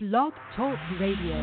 Blog Talk Radio.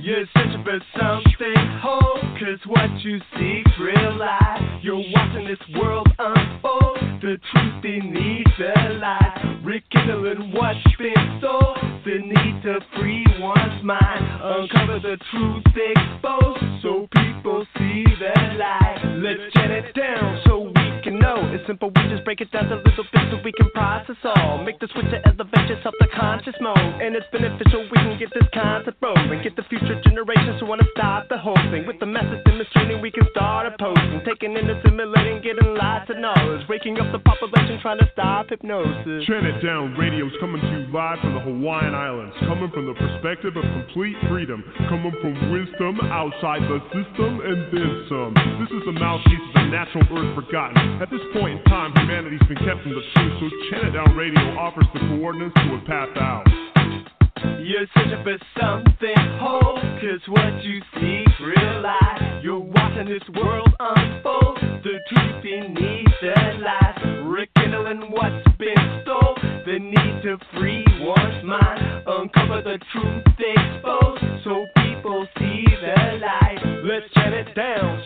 You're searching for something whole, cause what you seek real life. You're watching this world unfold, the truth beneath the lies. Rekindling what's been the need to free one's mind. Uncover the truth exposed, so people see the light. Let's get it down so we know. It's simple, we just break it down to little bits so we can process all. Make the switch to elevate yourself to conscious mode. And it's beneficial, we can get this concept rolling. Get the future generations who wanna stop the whole thing. With the message demonstrating, we can start opposing. Taking in, assimilating, getting lots of knowledge. Waking up the population, trying to stop hypnosis. Chant It Down Radio's coming to you live from the Hawaiian Islands, coming from the perspective of complete freedom, coming from wisdom outside the system and then some. This is the mouthpiece natural earth forgotten. At this point in time, humanity's been kept from the truth, so Chant It Down Radio offers the coordinates to a path out. You're searching for something whole, cause what you seek real life. You're watching this world unfold, the truth beneath the lies. Rekindling what's been stole, the need to free one's mind. Uncover the truth exposed, so people see the light. Let's shut it down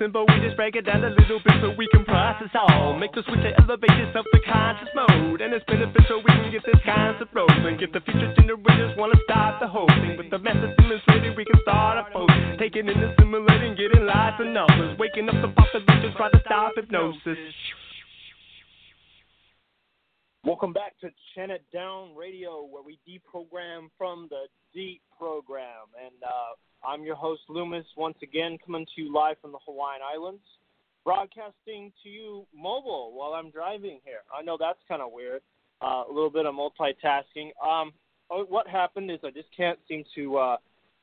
It's simple, we just break it down a little bit so we can process all. Make the switch to elevate yourself to conscious mode. And it's beneficial, we can get this concept rolling. Get the future generations wanna stop the whole thing. With the message demonstrated, we can start a post. Taking in, assimilating, getting lots of numbers. Waking up the population, Just try to stop hypnosis. Welcome back to Chant It Down Radio, where we deprogram from the deep program. And uh, I'm your host, Loomis, once again coming to you live from the Hawaiian Islands, broadcasting to you mobile while I'm driving here. I know that's kind of weird, uh, a little bit of multitasking. Um, oh, what happened is I just can't seem to uh,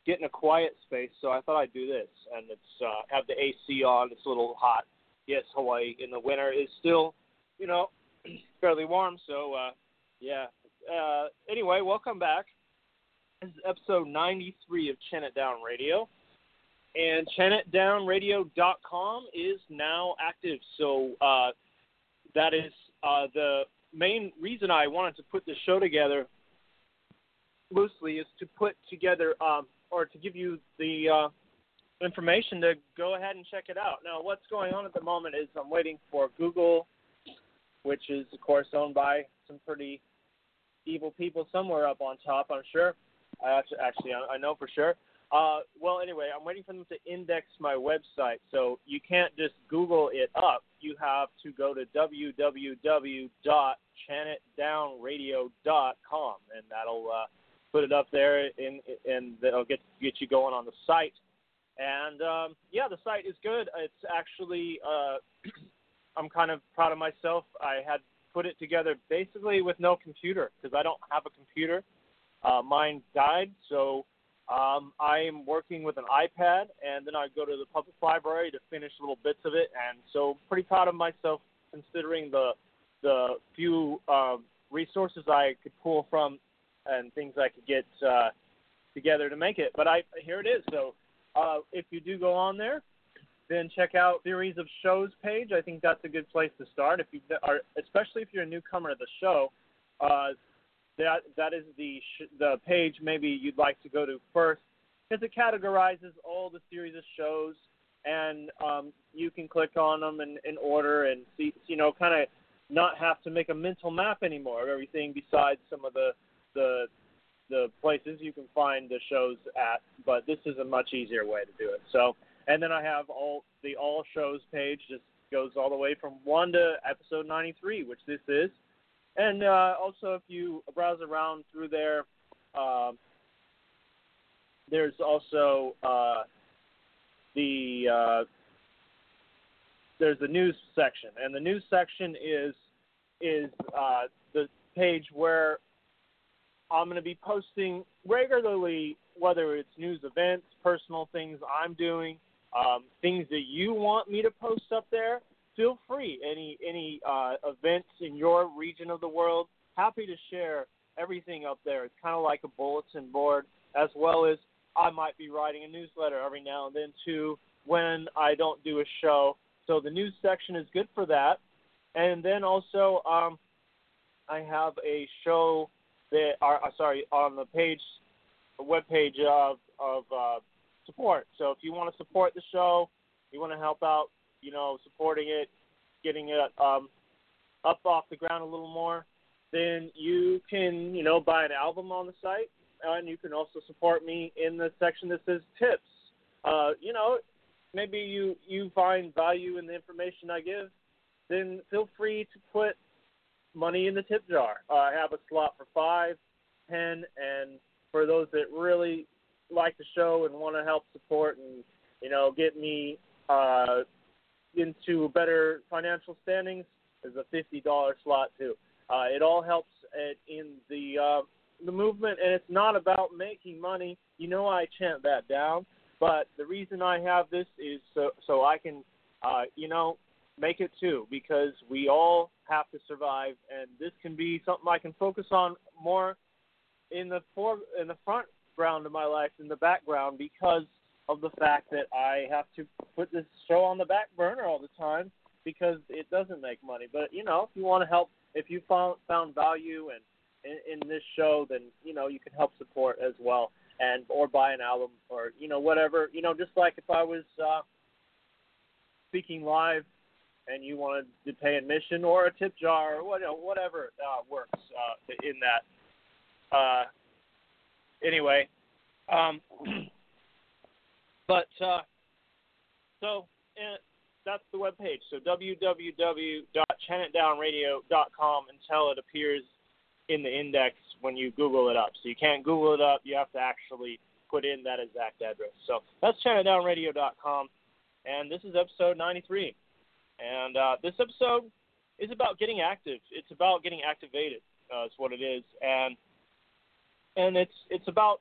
get in a quiet space, so I thought I'd do this. And it's uh, have the AC on. It's a little hot. Yes, Hawaii in the winter is still, you know, fairly warm. So, uh, yeah. Uh, anyway, welcome back. This is episode 93 of Chant It Down Radio. And chantitdownradio.com is now active. So, uh, that is uh, the main reason I wanted to put this show together loosely is to put together um, or to give you the uh, information to go ahead and check it out. Now, what's going on at the moment is I'm waiting for Google which is of course owned by some pretty evil people somewhere up on top. I'm sure. I actually, actually I know for sure. Uh, well, anyway, I'm waiting for them to index my website, so you can't just Google it up. You have to go to www.chantitdownradio.com, and that'll uh, put it up there, and and that'll get get you going on the site. And um, yeah, the site is good. It's actually uh, I'm kind of proud of myself. I had put it together basically with no computer because I don't have a computer. Uh, mine died, so um, I am working with an iPad, and then I go to the public library to finish little bits of it. And so, pretty proud of myself considering the the few uh, resources I could pull from and things I could get uh, together to make it. But I here it is. So uh, if you do go on there, then check out Theories of Shows page. I think that's a good place to start. If you are, especially if you're a newcomer to the show, uh, that that is the sh- the page maybe you'd like to go to first because it categorizes all the series of shows and um, you can click on them in, in order and see you know kind of not have to make a mental map anymore of everything besides some of the the the places you can find the shows at but this is a much easier way to do it so and then I have all the all shows page just goes all the way from one to episode 93, which this is. And uh, also, if you browse around through there, uh, there's also uh, the uh, there's the news section, and the news section is is uh, the page where I'm going to be posting regularly, whether it's news events, personal things I'm doing, um, things that you want me to post up there, feel free. Any any uh, events in your region of the world, happy to share everything up there. It's kind of like a bulletin board, as well as I might be writing a newsletter every now and then too when I don't do a show. So the news section is good for that. And then also, um, I have a show that are uh, sorry on the page, web page of of uh, support. So if you want to support the show, you want to help out, you know, supporting it, getting it um, up off the ground a little more, then you can, you know, buy an album on the site, and you can also support me in the section that says tips. Uh, you know, maybe you you find value in the information I give, then feel free to put money in the tip jar. Uh, I have a slot for five, ten, and for those that really like the show and want to help support and you know get me uh, into better financial standings, there's a fifty dollar slot too. Uh, it all helps in the uh, the movement, and it's not about making money. You know, I chant that down, but the reason I have this is so so I can, uh, you know, make it too, because we all have to survive, and this can be something I can focus on more in the for in the front ground of my life than the background because of the fact that I have to put this show on the back burner all the time because it doesn't make money. But you know, if you want to help, if you found found value and in, in this show, then you know you can help support as well, and or buy an album or you know whatever. You know, just like if I was uh, speaking live and you wanted to pay admission or a tip jar or what, whatever uh, works uh, in that. Uh, anyway, um, but uh, so that's the web page. So www.chantitdownradio.com until it appears in the index when you Google it up. So you can't Google it up; you have to actually put in that exact address. So that's chantitdownradio.com, and this is episode 93. And uh, this episode is about getting active. It's about getting activated. Uh, is what it is, and and it's it's about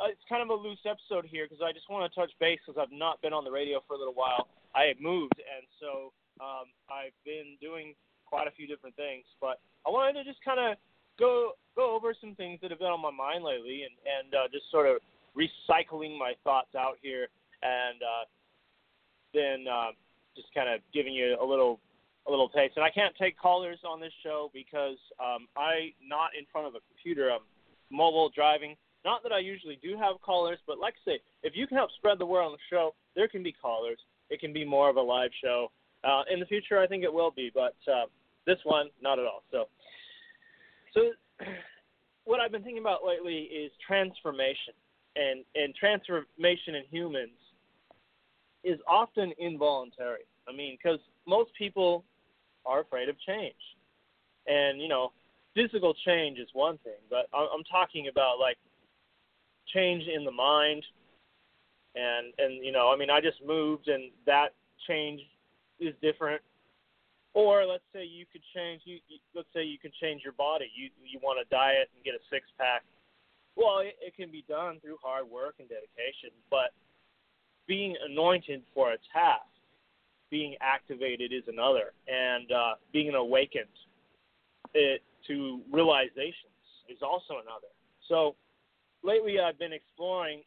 uh, it's kind of a loose episode here because I just want to touch base because I've not been on the radio for a little while. I moved, and so um, I've been doing quite a few different things. But I wanted to just kind of go go over some things that have been on my mind lately, and and uh, just sort of recycling my thoughts out here, and uh, then uh, just kind of giving you a little a little taste. And I can't take callers on this show because um, I not in front of a computer. I'm mobile driving. Not that I usually do have callers, but like I say, if you can help spread the word on the show, there can be callers. It can be more of a live show. Uh, in the future, I think it will be, but uh, this one, not at all. So, so what I've been thinking about lately is transformation, and and transformation in humans is often involuntary. I mean, because most people are afraid of change, and you know, physical change is one thing, but I'm talking about like change in the mind, and and you know, I mean, I just moved, and that change is different. Or let's say you could change. You, you let's say you can change your body. You you want to diet and get a six pack. Well, it, it can be done through hard work and dedication, but being anointed for a task, being activated is another, and uh, being awakened it, to realizations is also another. So lately, I've been exploring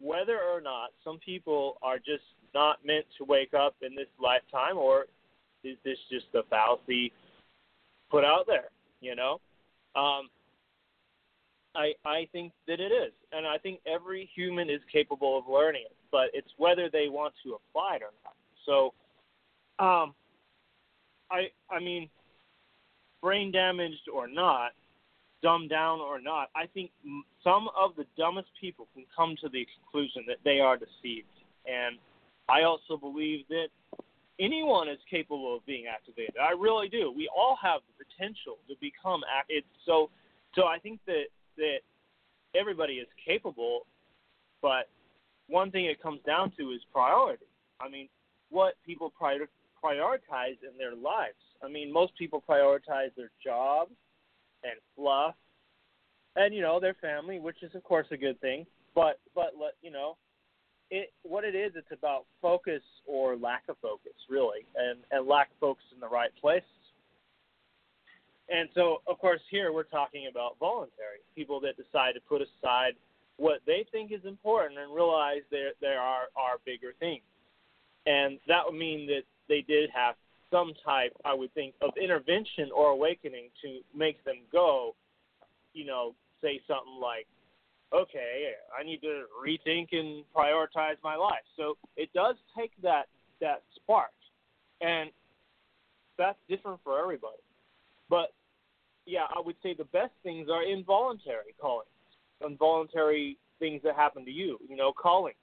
whether or not some people are just not meant to wake up in this lifetime, or is this just a fallacy put out there? You know, um, I I think that it is, and I think every human is capable of learning it but it's whether they want to apply it or not. So, um, I I mean, brain damaged or not, dumbed down or not, I think some of the dumbest people can come to the conclusion that they are deceived, and I also believe that anyone is capable of being activated. I really do. We all have the potential to become act. It's so. So I think that that everybody is capable, but one thing it comes down to is priority. I mean, what people prior- prioritize in their lives. I mean, most people prioritize their job and fluff, and you know their family, which is of course a good thing. But but you know, it what it is, it's about focus or lack of focus, really, and and lack of focus in the right places. And so, of course, here we're talking about voluntary people that decide to put aside what they think is important and realize there there are are bigger things, and that would mean that they did have some type, I would think, of intervention or awakening to make them go, you know, say something like, okay, I need to rethink and prioritize my life. So it does take that that spark, and that's different for everybody. But yeah, I would say the best things are involuntary callings, involuntary things that happen to you. You know, callings,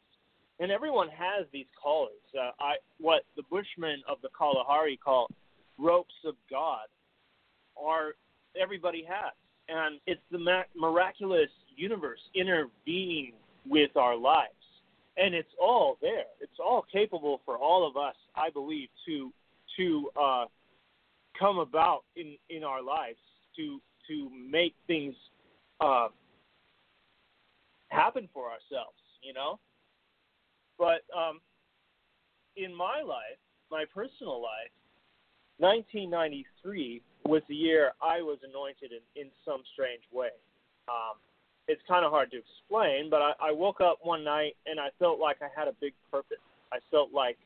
and everyone has these callings. Uh, I what the Bushmen of the Kalahari call ropes of God are everybody has, and it's the miraculous universe intervening with our lives, and it's all there. It's all capable for all of us, I believe, to to uh, come about in in our lives to to make things uh, happen for ourselves, you know. But um, in my life, my personal life, 1993 was the year I was anointed in, in some strange way. Um, it's kind of hard to explain, but I, I woke up one night and I felt like I had a big purpose. I felt like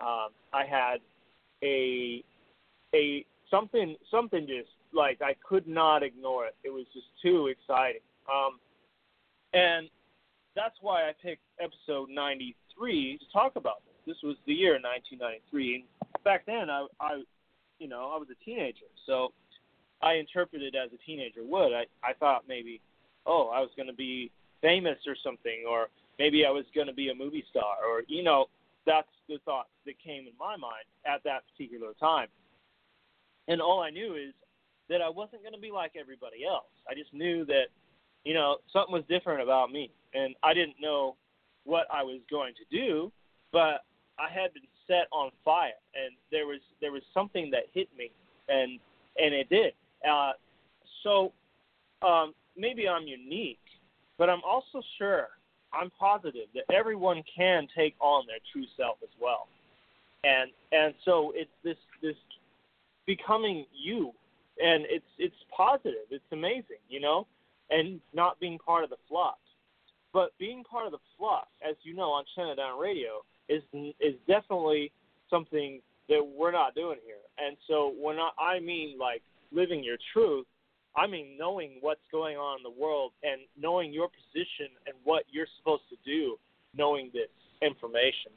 um, I had a a something something just like I could not ignore it. It was just too exciting. Um, and that's why I picked episode 93 to talk about this. This was the year 1993. And back then, I, I, you know, I was a teenager, so I interpreted as a teenager would. I, I thought maybe, oh, I was going to be famous or something, or maybe I was going to be a movie star, or you know, that's the thought that came in my mind at that particular time. And all I knew is that I wasn't going to be like everybody else. I just knew that, you know, something was different about me, and I didn't know what I was going to do, but I had been set on fire, and there was there was something that hit me, and and it did. Uh, so um, maybe I'm unique, but I'm also sure I'm positive that everyone can take on their true self as well, and and so it's this this becoming you and it's it's positive. It's amazing, you know, and not being part of the fluff. But being part of the fluff, as you know, on Chant It Down Radio, is is definitely something that we're not doing here. And so when I, I mean like living your truth, I mean knowing what's going on in the world and knowing your position and what you're supposed to do, knowing this information.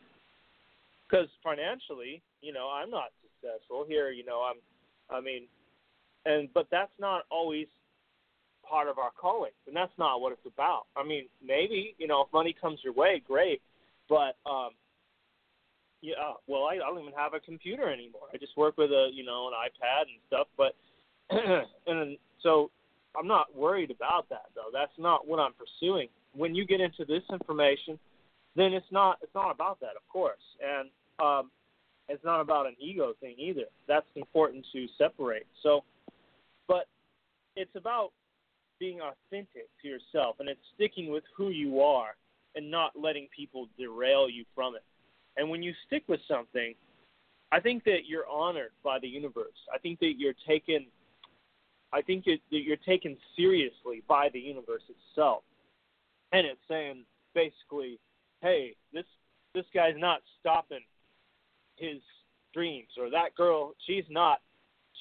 Because financially, you know, I'm not successful here. You know, I'm. I mean, and but that's not always part of our calling, and that's not what it's about. I mean, maybe you know if money comes your way, great, but um, yeah, well, I, I don't even have a computer anymore. I just work with a you know an iPad and stuff, but and so I'm not worried about that though. That's not what I'm pursuing. When you get into this information, then it's not it's not about that, of course, and um, it's not about an ego thing either. That's important to separate. So but it's about being authentic to yourself and it's sticking with who you are and not letting people derail you from it. And when you stick with something, I think that you're honored by the universe. I think that you're taken I think that you're taken seriously by the universe itself. And it's saying basically, hey, this this guy's not stopping his dreams or that girl, she's not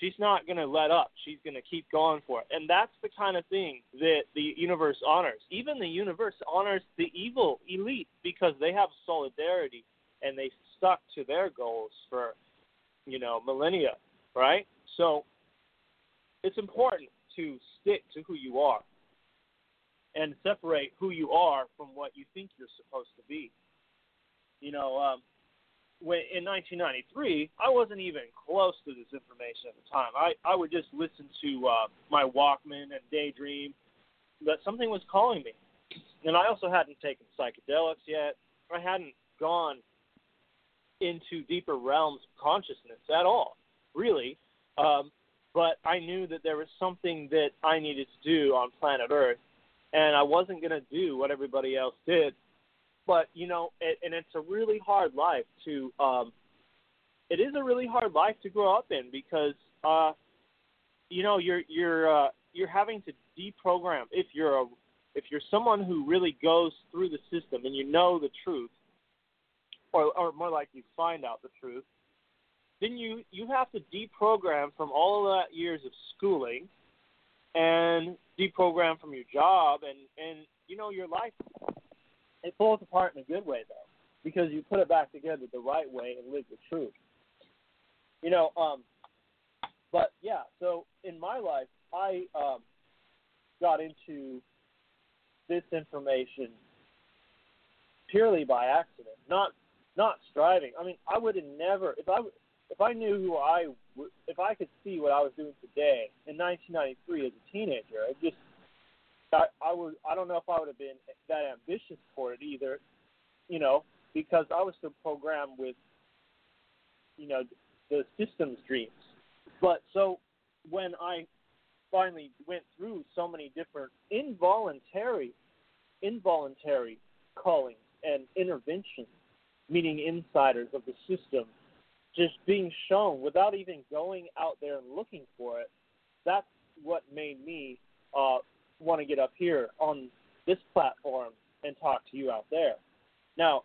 she's not going to let up. She's going to keep going for it. And that's the kind of thing that the universe honors. Even the universe honors the evil elite because they have solidarity and they stuck to their goals for, you know, millennia, right? So it's important to stick to who you are and separate who you are from what you think you're supposed to be. You know, um, when in 1993, I wasn't even close to this information at the time. I I would just listen to uh, my Walkman and daydream that something was calling me, and I also hadn't taken psychedelics yet. I hadn't gone into deeper realms of consciousness at all, really. Um, but I knew that there was something that I needed to do on planet Earth, and I wasn't going to do what everybody else did but you know, it, and it's a really hard life to. Um, it is a really hard life to grow up in because, uh, you know, you're you're uh, you're having to deprogram if you're a if you're someone who really goes through the system and you know the truth, or, or more like you find out the truth, then you you have to deprogram from all of that years of schooling and deprogram from your job and and you know your life it falls apart in a good way though because you put it back together the right way and live the truth. You know um but yeah so in my life i um got into this information purely by accident not not striving. I mean i would have never if i if i knew who i if i could see what i was doing today in 1993 as a teenager it just I, I was I don't know if I would have been that ambitious for it either, you know, because I was still programmed with, you know, the systems dreams. But so when I finally went through so many different involuntary, involuntary callings and interventions, meaning insiders of the system, just being shown without even going out there and looking for it, that's what made me uh, want to get up here on this platform and talk to you out there. Now,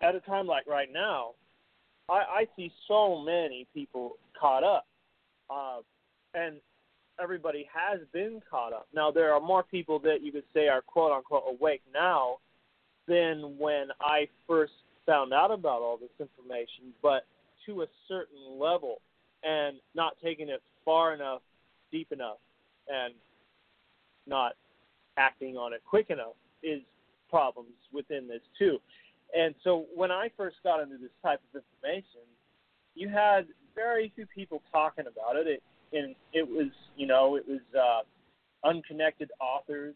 at a time like right now, I, I see so many people caught up, uh, and everybody has been caught up. Now, there are more people that you could say are quote unquote awake now than when I first found out about all this information, but to a certain level and not taking it far enough, deep enough and not acting on it quick enough is problems within this too. And so when I first got into this type of information, you had very few people talking about it. It and it was you know it was uh, unconnected authors,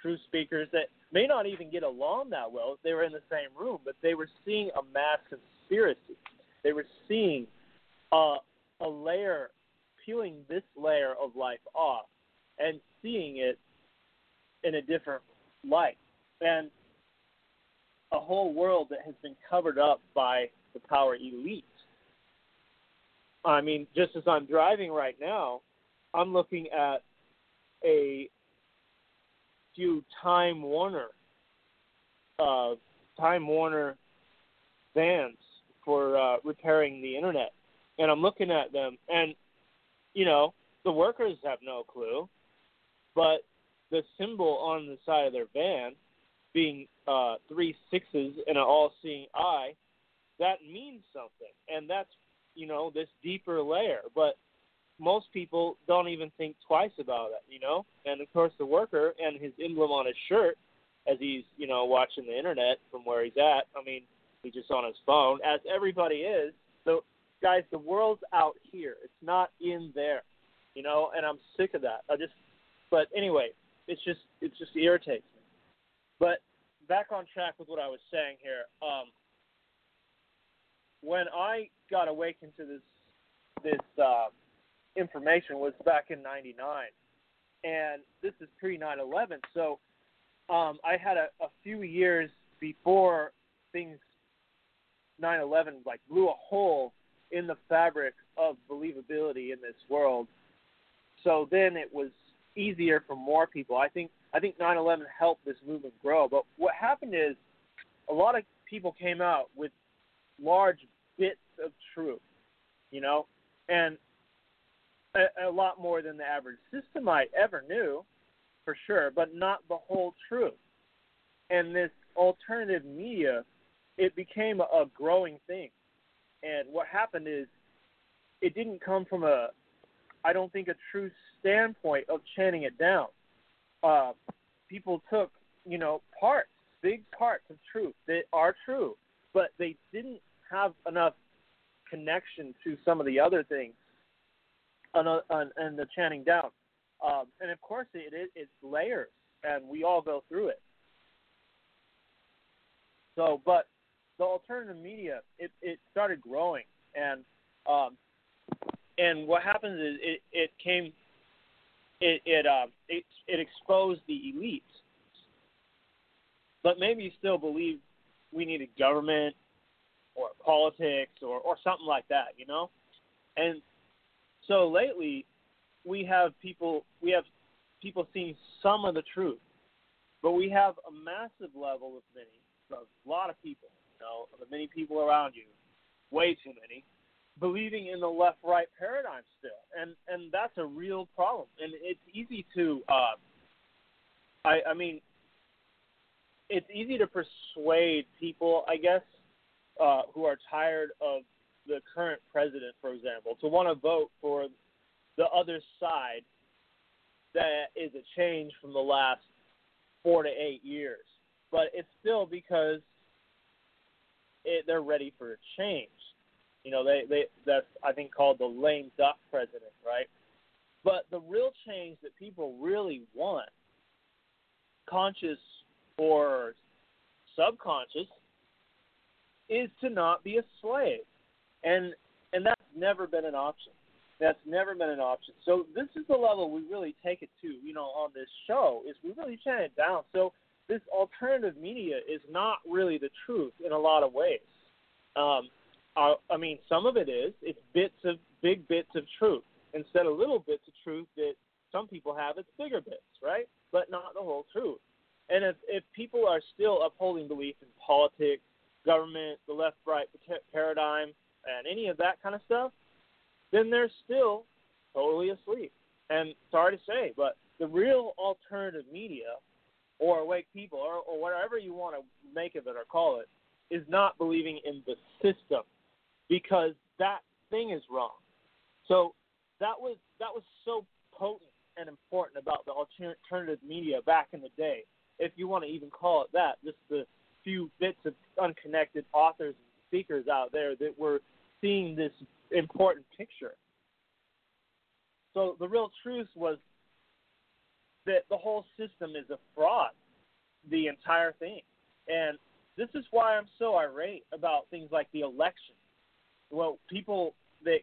true speakers that may not even get along that well if they were in the same room, but they were seeing a mass conspiracy. They were seeing uh, a layer, peeling this layer of life off, and seeing it in a different light. And a whole world that has been covered up by the power elite. I mean, just as I'm driving right now, I'm looking at a few Time Warner, uh, Time Warner vans for uh, repairing the internet, and I'm looking at them, and you know, the workers have no clue, but the symbol on the side of their van being uh, three sixes and an all-seeing eye, that means something, and that's you know this deeper layer. But most people don't even think twice about it, you know. And of course, the worker and his emblem on his shirt, as he's you know watching the internet from where he's at. I mean, he's just on his phone, as everybody is. So, guys, the world's out here. It's not in there, you know. And I'm sick of that. I just, but anyway, it's just it just irritates me. But back on track with what I was saying here. Um, when I got awakened to this this uh, information was back in '99, and this is pre 9/11. So um, I had a, a few years before things 9/11 like blew a hole in the fabric of believability in this world. So then it was easier for more people. I think I think 9/11 helped this movement grow. But what happened is a lot of people came out with large bits of truth, you know, and a, a lot more than the average systemite ever knew, for sure, but not the whole truth. And this alternative media, it became a growing thing. And what happened is, it didn't come from a, I don't think a true standpoint of chanting it down. Uh, people took, you know, parts, big parts of truth that are true, but they didn't have enough connection to some of the other things and, uh, and the chanting down. Um, and of course, it, it, it's layers, and we all go through it. So, but the alternative media, it, it started growing, and um, and what happens is it, it came it it uh, it, it exposed the elites. But maybe you still believe we need a government or politics or or something like that, you know. And so lately, we have people, we have people seeing some of the truth. But we have a massive level of many, of a lot of people, you know, the many people around you, way too many, believing in the left right paradigm still. And and that's a real problem. And it's easy to uh I I mean it's easy to persuade people, I guess, uh, who are tired of the current president, for example, to want to vote for the other side that is a change from the last four to eight years. But it's still because it, they're ready for a change. You know, they, they that's I think called the lame duck president, right? But the real change that people really want, conscious or subconscious, is to not be a slave. And and that's never been an option. That's never been an option. So this is the level we really take it to, you know, on this show is we really turn it down. So this alternative media is not really the truth in a lot of ways. Um, I, I mean, some of it is. It's bits of big bits of truth instead of little bits of truth that some people have. It's bigger bits, right? But not the whole truth. And if if people are still upholding belief in politics, government, the left-right paradigm, and any of that kind of stuff, then they're still totally asleep. And sorry to say, but the real alternative media or awake people or, or whatever you want to make of it or call it is not believing in the system because that thing is wrong. So that was that was so potent and important about the alternative media back in the day, if you want to even call it that. Just the few bits of unconnected authors and speakers out there that were seeing this important picture. So the real truth was that the whole system is a fraud, the entire thing. And this is why I'm so irate about things like the election. Well, people that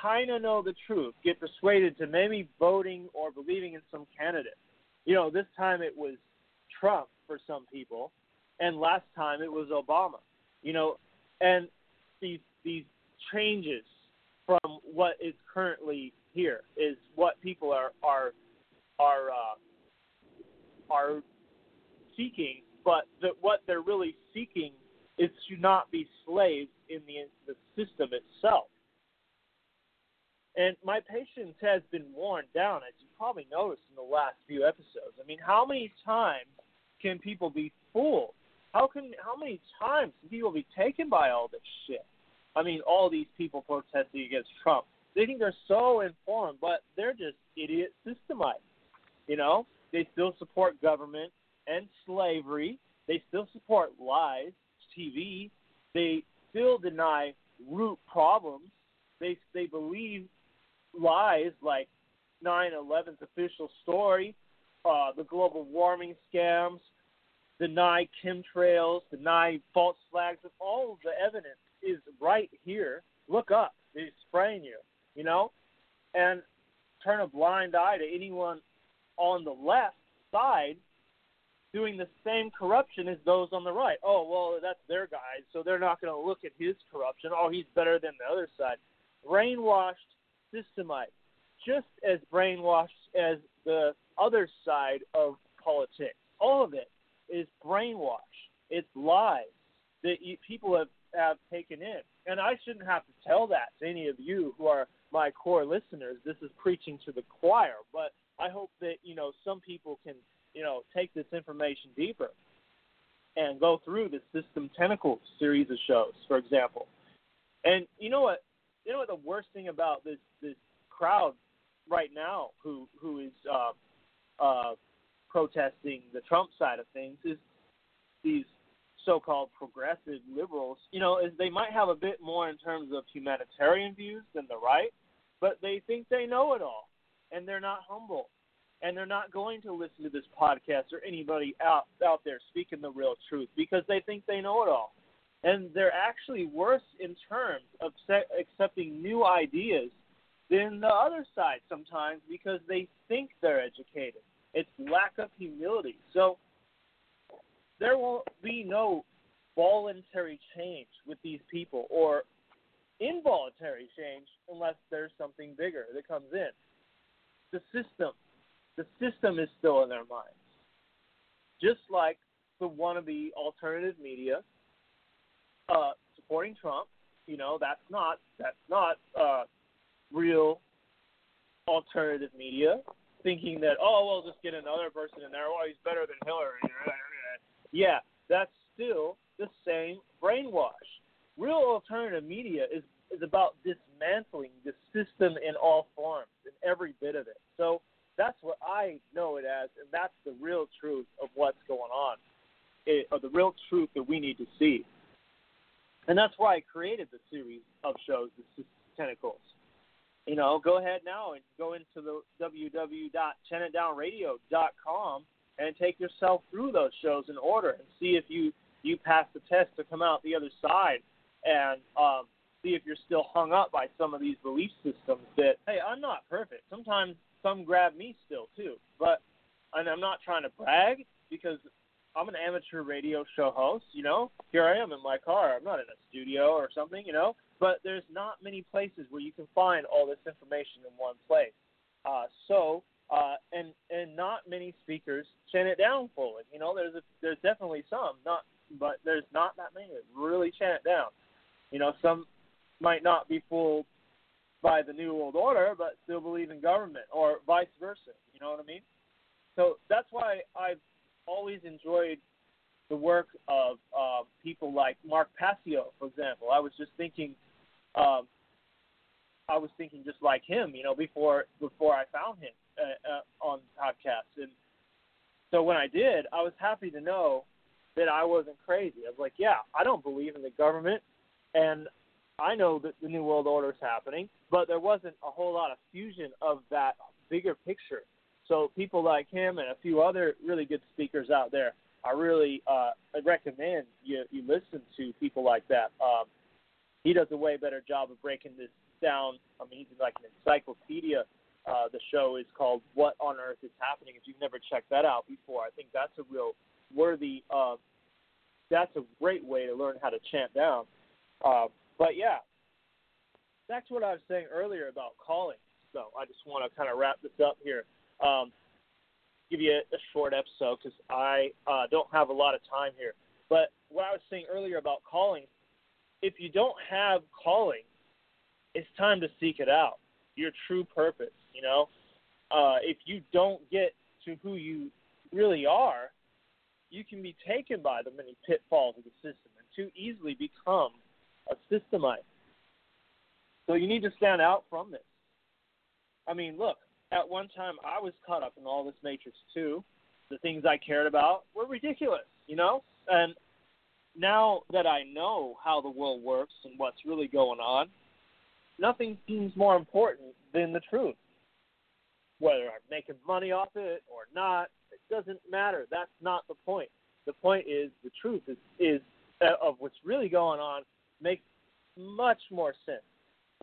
kind of know the truth get persuaded to maybe voting or believing in some candidate. You know, this time it was Trump for some people, and last time it was Obama. You know, and these these changes from what is currently here is what people are are are uh, are seeking, but that what they're really seeking is to not be slaves in the the system itself. And my patience has been worn down, as you probably noticed in the last few episodes. I mean, how many times can people be fooled? How can how many times can people be taken by all this shit? I mean, all these people protesting against Trump. They think they're so informed, but they're just idiot systemites. You know, they still support government and slavery. They still support lies, TV. They still deny root problems. They they believe lies like 9/11's official story, uh, the global warming scams, deny chemtrails, deny false flags, and all of the evidence is right here. Look up. They're spraying you, you know, and turn a blind eye to anyone on the left side doing the same corruption as those on the right. Oh, well, that's their guy, so they're not going to look at his corruption. Oh, he's better than the other side. Brainwashed systemite, just as brainwashed as the other side of politics. All of it is brainwash. It's lies that you, people have have taken in. And I shouldn't have to tell that to any of you who are my core listeners. This is preaching to the choir, but I hope that you know some people can you know take this information deeper and go through the System Tentacle series of shows, for example. And you know what? You know what the worst thing about this this crowd right now, who who is uh, uh, protesting the Trump side of things, is these so-called progressive liberals, you know, is they might have a bit more in terms of humanitarian views than the right, but they think they know it all, and they're not humble, and they're not going to listen to this podcast or anybody out out there speaking the real truth because they think they know it all, and they're actually worse in terms of accepting new ideas than the other side sometimes because they think they're educated. It's lack of humility. So there will be no voluntary change with these people or involuntary change unless there's something bigger that comes in. The system the system is still in their minds. Just like the wannabe alternative media uh, supporting Trump, you know, that's not that's not uh, real alternative media. Thinking that oh, we'll just get another person in there. Oh, he's better than Hillary. Yeah, that's still the same brainwash. Real alternative media is is about dismantling the system in all forms, in every bit of it. So that's what I know it as, and that's the real truth of what's going on, it, or the real truth that we need to see. And that's why I created the series of shows, the Tentacles. You know, go ahead now and go into the www.chantitdownradio.com and take yourself through those shows in order and see if you you pass the test to come out the other side and um, see if you're still hung up by some of these belief systems that hey i'm not perfect sometimes some grab me still too. But and i'm not trying to brag because i'm an amateur radio show host you know? Here i am in my car. I'm not in a studio or something you know? But there's not many places where you can find all this information in one place. Uh, so uh, and and not many speakers chant it down fully. You know, there's a, there's definitely some, not but there's not that many that really chant it down. You know, some might not be fooled by the new world order, but still believe in government, or vice versa. You know what I mean? So that's why I've always enjoyed the work of uh, people like Mark Passio, for example. I was just thinking, um, I was thinking just like him, you know, before before I found him uh, uh, on podcasts, and so when I did, I was happy to know that I wasn't crazy. I was like, yeah, I don't believe in the government, and I know that the New World Order is happening, but there wasn't a whole lot of fusion of that bigger picture. So people like him and a few other really good speakers out there, I really uh, recommend you you listen to people like that. Um, he does a way better job of breaking this down. I mean, he's like an encyclopedia. Uh, the show is called "What on Earth Is Happening." If you've never checked that out before, I think that's a real worthy. Uh, that's a great way to learn how to chant down. Uh, but yeah, to what I was saying earlier about calling. So I just want to kind of wrap this up here. Um, give you a, a short episode because I uh, don't have a lot of time here. But what I was saying earlier about calling, if you don't have calling, it's time to seek it out. Your true purpose, you know. Uh, if you don't get to who you really are, you can be taken by the many pitfalls of the system and too easily become a systemite. So you need to stand out from this. I mean, look, at one time I was caught up in all this matrix too. The things I cared about were ridiculous, you know? And now that I know how the world works and what's really going on, nothing seems more important than the truth. Whether I'm making money off it or not, it doesn't matter. That's not the point. The point is the truth is, is uh, of what's really going on makes much more sense.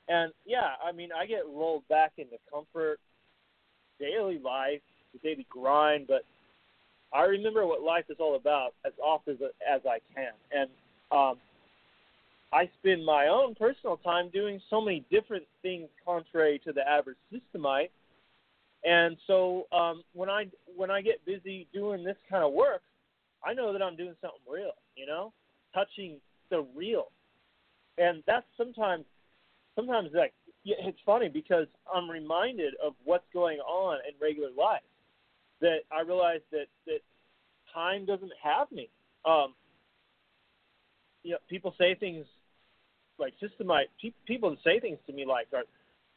And yeah, I mean, I get rolled back into comfort, daily life, the daily grind, but I remember what life is all about as often as, as I can. And um, I spend my own personal time doing so many different things contrary to the average systemite. And so um, when I when I get busy doing this kind of work, I know that I'm doing something real, you know, touching the real and that's sometimes sometimes like it's funny because I'm reminded of what's going on in regular life. That I realize that that time doesn't have me. Um, you know, people say things like systemite. People say things to me like, "Are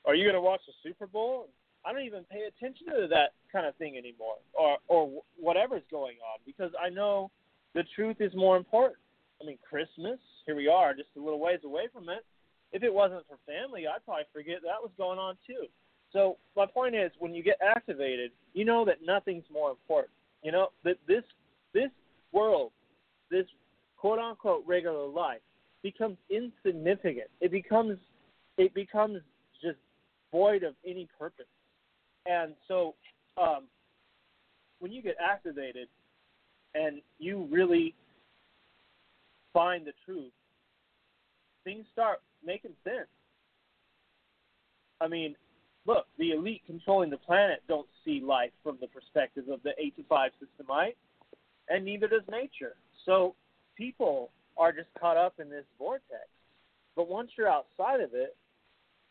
are you going to watch the Super Bowl?" I don't even pay attention to that kind of thing anymore, or or whatever's going on, because I know the truth is more important. I mean, Christmas, here we are, just a little ways away from it. If it wasn't for family, I'd probably forget that was going on too. So my point is, when you get activated, you know that nothing's more important. You know that this this world, this quote unquote regular life, becomes insignificant. It becomes it becomes just void of any purpose. And so, um, when you get activated, and you really find the truth, things start making sense. I mean, look, the elite controlling the planet don't see life from the perspective of the eight to five systemite, and neither does nature. So people are just caught up in this vortex. But once you're outside of it,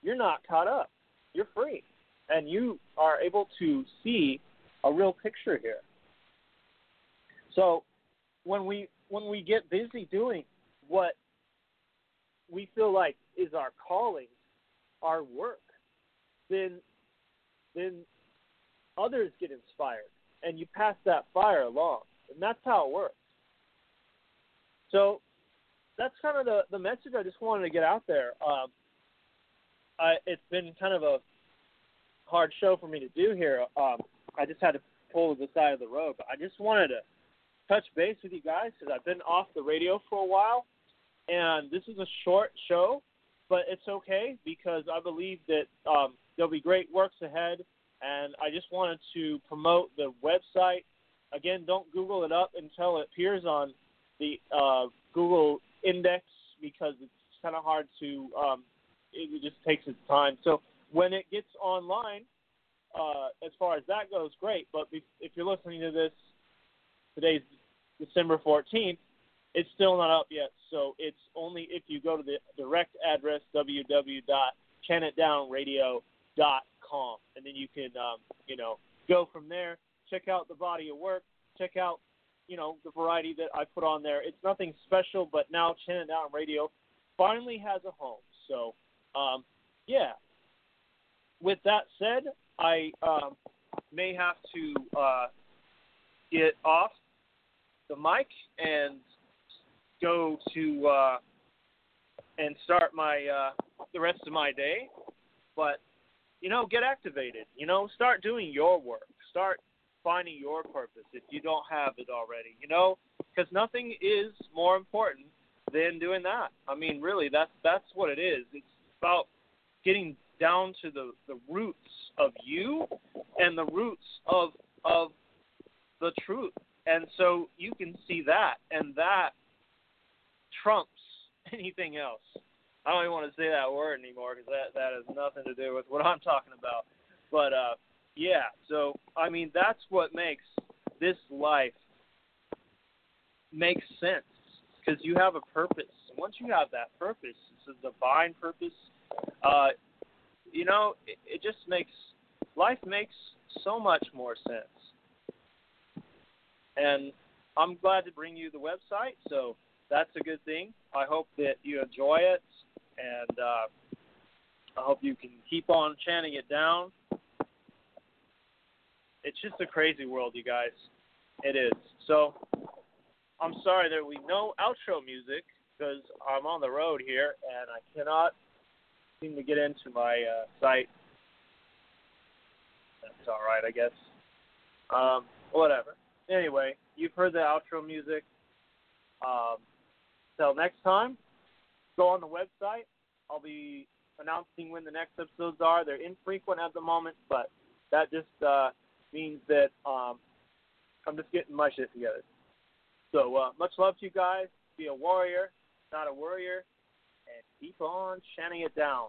you're not caught up. You're free, and you are able to see a real picture here. So when we when we get busy doing what we feel like is our calling, our work, then then others get inspired and you pass that fire along. And that's how it works. So that's kind of the, the message I just wanted to get out there. Um, I, it's been kind of a hard show for me to do here. Um, I just had to pull to the side of the road, but I just wanted to touch base with you guys because I've been off the radio for a while, and this is a short show, but it's okay because I believe that um, there'll be great works ahead, and I just wanted to promote the website. Again, don't Google it up until it appears on the uh, Google index because it's kind of hard to. Um, it just takes its time. So when it gets online, uh, as far as that goes, great. But if you're listening to this, today's December 14th. It's still not up yet, so it's only if you go to the direct address www.chantitdownradio.com, and then you can, um, you know, go from there. Check out the body of work. Check out, you know, the variety that I put on there. It's nothing special, but now Chant It Down Radio finally has a home. So, um, yeah. With that said, I um, may have to uh, get off the mic and go to uh, and start my uh, the rest of my day. But you know, get activated. You know, start doing your work. Start finding your purpose if you don't have it already. You know, because nothing is more important than doing that. I mean, really, that's that's what it is. It's about getting down to the the roots of you and the roots of of the truth and so you can see that, and that trumps anything else. I don't even want to say that word anymore because that that has nothing to do with what I'm talking about. But uh, yeah, so I mean that's what makes this life make sense because you have a purpose. Once you have that purpose, it's a divine purpose. Uh, you know, it, it just makes life makes so much more sense. And I'm glad to bring you the website, so that's a good thing. I hope that you enjoy it, and uh, I hope you can keep on chanting it down. It's just a crazy world, you guys. It is. So I'm sorry there be no outro music because I'm on the road here and I cannot seem to get into my uh, site. That's all right, I guess. Um, whatever anyway, you've heard the outro music. Um, till next time, go on the website. I'll be announcing when the next episodes are. They're infrequent at the moment, but that just uh, means that um, I'm just getting my shit together. So uh, much love to you guys. Be a warrior, not a worrier, and keep on chanting it down.